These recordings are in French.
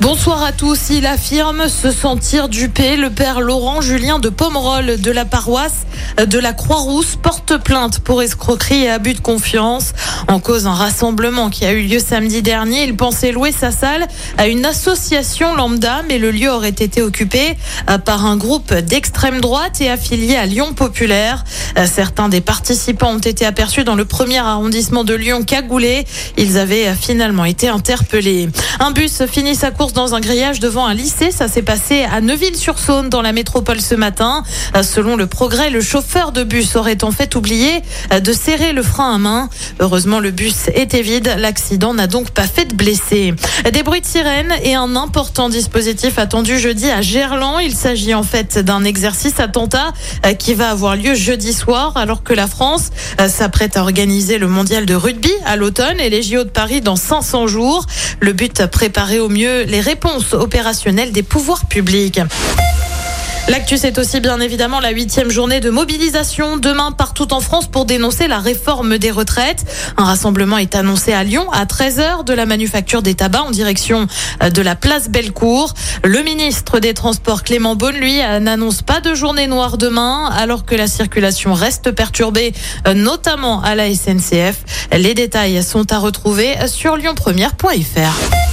Bonsoir à tous. Il affirme se sentir dupé. Le père Laurent Julien de Pomerol de la paroisse de la Croix-Rousse porte plainte pour escroquerie et abus de confiance. En cause un rassemblement qui a eu lieu samedi dernier. Il pensait louer sa salle à une association lambda, mais le lieu aurait été occupé euh, par un groupe d'extrême droite et affilié à Lyon Populaire. Euh, certains des participants ont été aperçus dans le premier arrondissement de Lyon cagoulé. Ils avaient euh, finalement été interpellés. Un bus finit sa course dans un grillage devant un lycée. Ça s'est passé à Neuville-sur-Saône dans la métropole ce matin. Euh, selon le progrès, le chauffeur de bus aurait en fait oublié euh, de serrer le frein à main. Heureusement, le bus était vide. L'accident n'a donc pas fait de blessés. Des bruits de sirène et un important dispositif attendu jeudi à Gerland. Il s'agit en fait d'un exercice attentat euh, qui va avoir lieu jeudi soir alors que la France s'apprête à organiser le mondial de rugby à l'automne et les JO de Paris dans 500 jours. Le but préparer au mieux les réponses opérationnelles des pouvoirs publics. L'actu, c'est aussi bien évidemment la huitième journée de mobilisation demain partout en France pour dénoncer la réforme des retraites. Un rassemblement est annoncé à Lyon à 13h de la manufacture des tabacs en direction euh, de la place Bellecour. Le ministre des Transports Clément Beaune, lui, euh, n'annonce pas de journée noire demain alors que la circulation reste perturbée, euh, notamment à la SNCF. Les détails sont à retrouver sur lyonpremière.fr.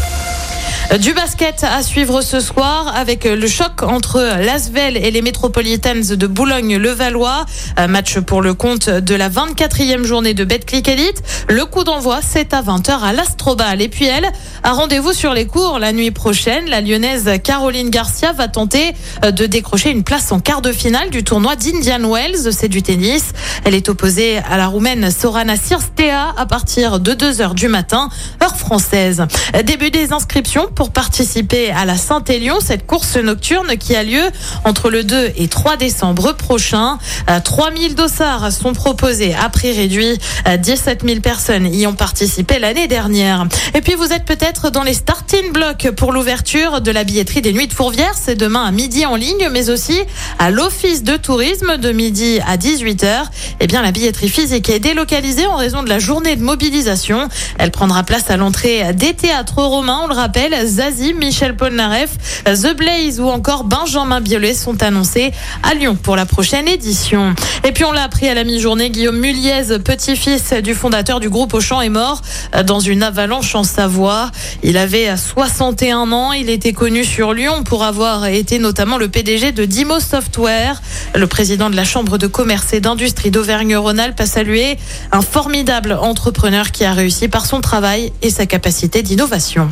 Du basket à suivre ce soir avec le choc entre l'Asvel et les Metropolitans de Boulogne-le-Valois. Match pour le compte de la 24e journée de Betclic Elite. Le coup d'envoi, c'est à 20h à l'Astrobal. Et puis elle a rendez-vous sur les cours la nuit prochaine. La lyonnaise Caroline Garcia va tenter de décrocher une place en quart de finale du tournoi d'Indian Wells. C'est du tennis. Elle est opposée à la roumaine Sorana Sirstea à partir de 2h du matin, heure française. Début des inscriptions pour participer à la Saint-Élion, cette course nocturne qui a lieu entre le 2 et 3 décembre prochain. 3000 euh, dossards sont proposés à prix réduit. 17 euh, 000 personnes y ont participé l'année dernière. Et puis vous êtes peut-être dans les starting blocks pour l'ouverture de la billetterie des Nuits de Fourvière. C'est demain à midi en ligne, mais aussi à l'Office de tourisme de midi à 18h. Eh bien, la billetterie physique est délocalisée en raison de la journée de mobilisation. Elle prendra place à l'entrée des théâtres romains. On le rappelle, Zazie, Michel Polnareff, The Blaze ou encore Benjamin Biolay sont annoncés à Lyon pour la prochaine édition. Et puis on l'a appris à la mi-journée, Guillaume Muliez, petit-fils du fondateur du groupe Auchan, est mort dans une avalanche en Savoie. Il avait 61 ans, il était connu sur Lyon pour avoir été notamment le PDG de Dimo Software. Le président de la Chambre de commerce et d'industrie d'Auvergne-Rhône-Alpes a salué un formidable entrepreneur qui a réussi par son travail et sa capacité d'innovation.